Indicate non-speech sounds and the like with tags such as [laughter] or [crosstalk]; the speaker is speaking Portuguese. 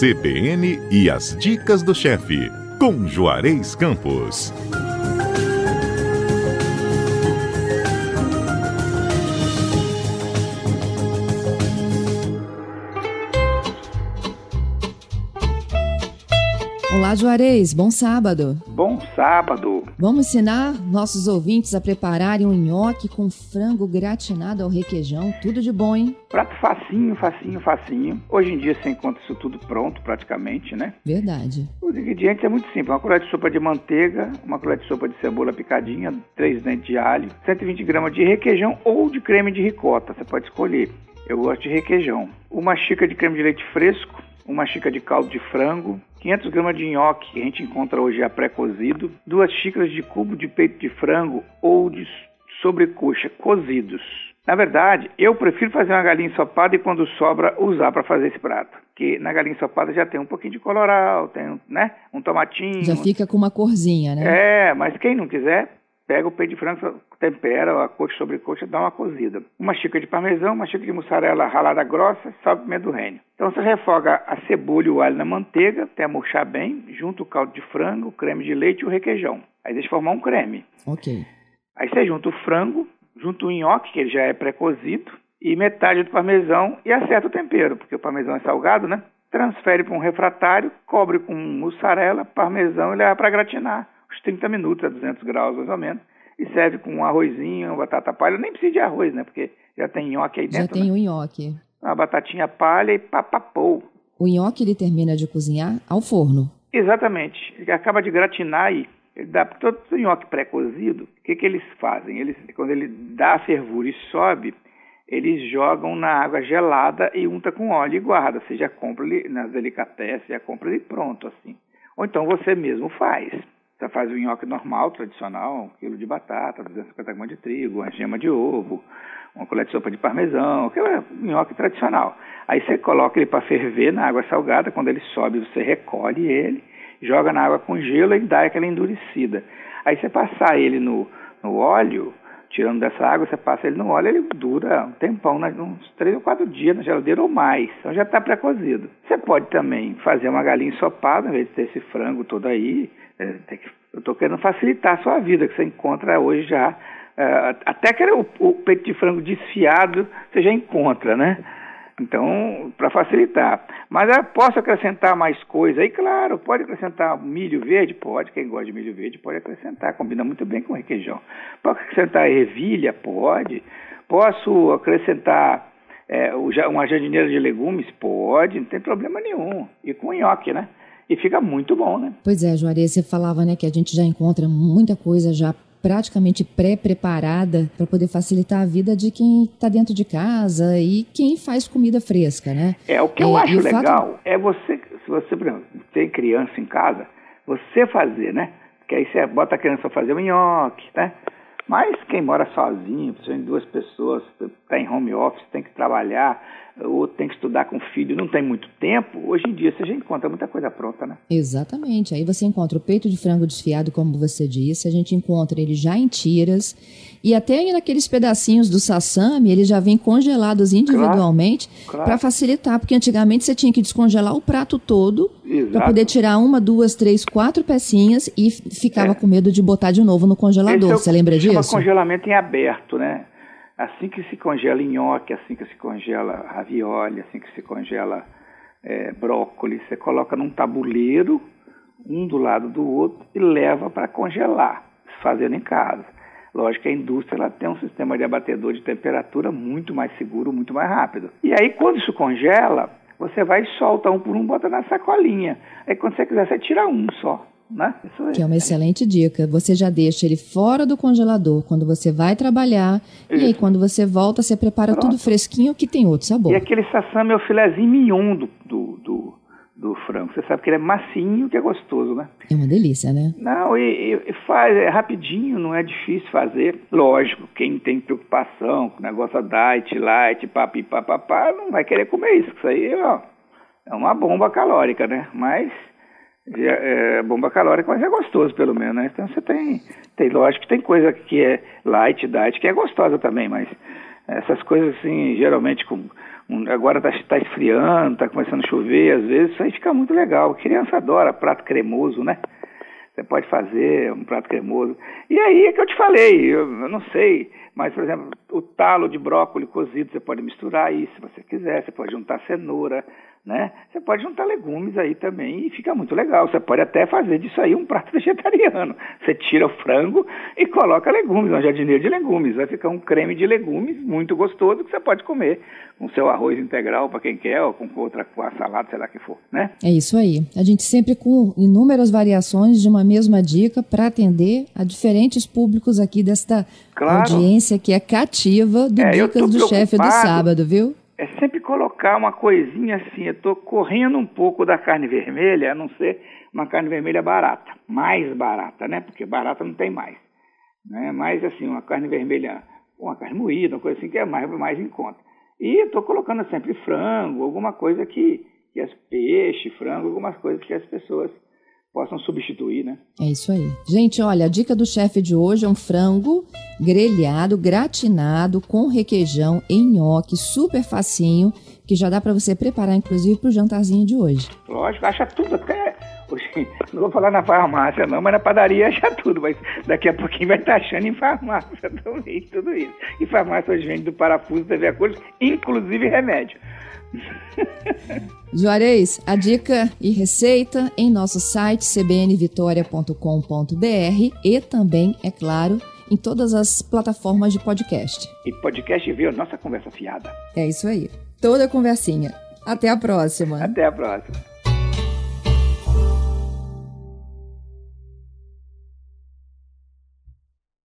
CBN e as dicas do chefe, com Juarez Campos. Olá, Juarez. Bom sábado. Bom sábado. Vamos ensinar nossos ouvintes a prepararem um nhoque com frango gratinado ao requeijão. Tudo de bom, hein? Prato facinho, facinho, facinho. Hoje em dia você encontra isso tudo pronto, praticamente, né? Verdade. Os ingredientes é muito simples. Uma colher de sopa de manteiga, uma colher de sopa de cebola picadinha, três dentes de alho, 120 gramas de requeijão ou de creme de ricota. Você pode escolher. Eu gosto de requeijão. Uma xícara de creme de leite fresco, uma xícara de caldo de frango, 500 gramas de nhoque que a gente encontra hoje já pré-cozido, duas xícaras de cubo de peito de frango ou de sobrecoxa cozidos. Na verdade, eu prefiro fazer uma galinha ensopada e quando sobra usar para fazer esse prato. Porque na galinha ensopada já tem um pouquinho de coloral, tem né, um tomatinho. Já fica com uma corzinha, né? É, mas quem não quiser, pega o peito de frango, tempera a coxa sobre coxa, dá uma cozida. Uma xícara de parmesão, uma xícara de mussarela ralada grossa, sal e pimenta do reino. Então você refoga a cebola e o alho na manteiga até murchar bem, junto o caldo de frango, o creme de leite e o requeijão. Aí deixa formar um creme. Ok. Aí você junta o frango, junta o nhoque, que ele já é pré-cozido, e metade do parmesão e acerta o tempero, porque o parmesão é salgado, né? Transfere para um refratário, cobre com mussarela, parmesão e leva para gratinar uns 30 minutos a 200 graus mais ou menos. E serve com um arrozinho, batata palha. Nem precisa de arroz, né? Porque já tem nhoque aí dentro. Já tem né? o nhoque. Uma batatinha palha e papapou. O nhoque ele termina de cozinhar ao forno. Exatamente. Ele acaba de gratinar aí. Ele dá todo o nhoque pré-cozido. O que, que eles fazem? Eles, quando ele dá a fervura e sobe, eles jogam na água gelada e unta com óleo e guarda. Você já compra ele nas delicatessen, já compra ele pronto assim. Ou então você mesmo faz. Você faz o nhoque normal, tradicional, um quilo de batata, 250 gramas de trigo, uma gema de ovo, uma colher de sopa de parmesão, aquele nhoque tradicional. Aí você coloca ele para ferver na água salgada, quando ele sobe você recolhe ele, joga na água com gelo e dá aquela endurecida. Aí você passar ele no, no óleo, tirando dessa água, você passa ele no óleo, ele dura um tempão, né, uns três ou quatro dias na geladeira ou mais. Então já está pré-cozido. Você pode também fazer uma galinha ensopada, ao invés de ter esse frango todo aí. É, eu estou querendo facilitar a sua vida, que você encontra hoje já. É, até que o, o peito de frango desfiado você já encontra, né? Então, para facilitar. Mas eu posso acrescentar mais coisa aí? Claro, pode acrescentar milho verde? Pode, quem gosta de milho verde pode acrescentar, combina muito bem com requeijão. Pode acrescentar ervilha? Pode. Posso acrescentar é, uma jardineira de legumes? Pode, não tem problema nenhum. E com nhoque, né? E fica muito bom, né? Pois é, Juarez, você falava né, que a gente já encontra muita coisa já praticamente pré-preparada para poder facilitar a vida de quem está dentro de casa e quem faz comida fresca, né? É, o que eu é, acho legal fato... é você, se você, por exemplo, tem criança em casa, você fazer, né? Porque aí você bota a criança para fazer o nhoque, né? Mas quem mora sozinho, principalmente duas pessoas, está em home office, tem que trabalhar, ou tem que estudar com o filho, não tem muito tempo, hoje em dia você já encontra muita coisa pronta, né? Exatamente. Aí você encontra o peito de frango desfiado, como você disse, a gente encontra ele já em tiras, e até naqueles pedacinhos do sassami, eles já vêm congelados individualmente claro, claro. para facilitar, porque antigamente você tinha que descongelar o prato todo para poder tirar uma, duas, três, quatro pecinhas e ficava é. com medo de botar de novo no congelador. É você lembra disso? Chama congelamento em aberto, né? Assim que se congela nhoque, assim que se congela ravioli, assim que se congela é, brócolis, você coloca num tabuleiro, um do lado do outro, e leva para congelar, fazendo em casa. Lógico que a indústria ela tem um sistema de abatedor de temperatura muito mais seguro, muito mais rápido. E aí, quando isso congela, você vai e solta um por um, bota na sacolinha. Aí, quando você quiser, você tira um só. Né? Que é uma excelente dica. Você já deixa ele fora do congelador quando você vai trabalhar. Isso. E aí, quando você volta, você prepara Pronto. tudo fresquinho que tem outro sabor. E aquele sassami é o filezinho mignon do, do, do, frango. Você sabe que ele é massinho, que é gostoso, né? É uma delícia, né? Não, e, e faz, é rapidinho, não é difícil fazer. Lógico, quem tem preocupação com o negócio diet, light, papi, papapá, não vai querer comer isso. Isso aí, ó, é uma bomba calórica, né? Mas é, é, bomba calórica, mas é gostoso pelo menos, né? Então você tem, tem, lógico que tem coisa que é light, diet, que é gostosa também, mas Essas coisas assim, geralmente com agora está tá esfriando, está começando a chover, às vezes isso aí fica muito legal. A criança adora prato cremoso, né? Você pode fazer um prato cremoso. E aí é que eu te falei, eu, eu não sei, mas, por exemplo, o talo de brócolis cozido, você pode misturar aí se você quiser, você pode juntar cenoura, né? Você pode juntar legumes aí também e fica muito legal. Você pode até fazer disso aí um prato [laughs] vegetariano. Você tira o frango e coloca legumes, um jardineiro de legumes. Vai ficar um creme de legumes muito gostoso que você pode comer com seu arroz integral para quem quer ou com outra com a salada, sei lá que for, né? É isso aí. A gente sempre com inúmeras variações de uma mesma dica para atender a diferentes públicos aqui desta claro. audiência que é cativa do é, Dicas do Chefe do Sábado, viu? é sempre colocar uma coisinha assim. Eu estou correndo um pouco da carne vermelha, a não ser uma carne vermelha barata, mais barata, né? Porque barata não tem mais. Né? Mas assim, uma carne vermelha, uma carne moída, uma coisa assim que é mais, mais em conta. E estou colocando sempre frango, alguma coisa que, que as peixe, frango, algumas coisas que as pessoas possam substituir, né? É isso aí. Gente, olha, a dica do chefe de hoje é um frango grelhado, gratinado, com requeijão em nhoque, super facinho, que já dá para você preparar, inclusive, para o jantarzinho de hoje. Lógico, acha tudo até... Não vou falar na farmácia não, mas na padaria acha tudo, mas daqui a pouquinho vai estar achando em farmácia [laughs] também, tudo isso. E farmácia hoje vende do parafuso, TV a cores, inclusive remédio. [laughs] Juarez, a dica e receita em nosso site cbnvitoria.com.br e também, é claro, em todas as plataformas de podcast. E podcast viu nossa conversa fiada. É isso aí. Toda conversinha. Até a próxima. Até a próxima.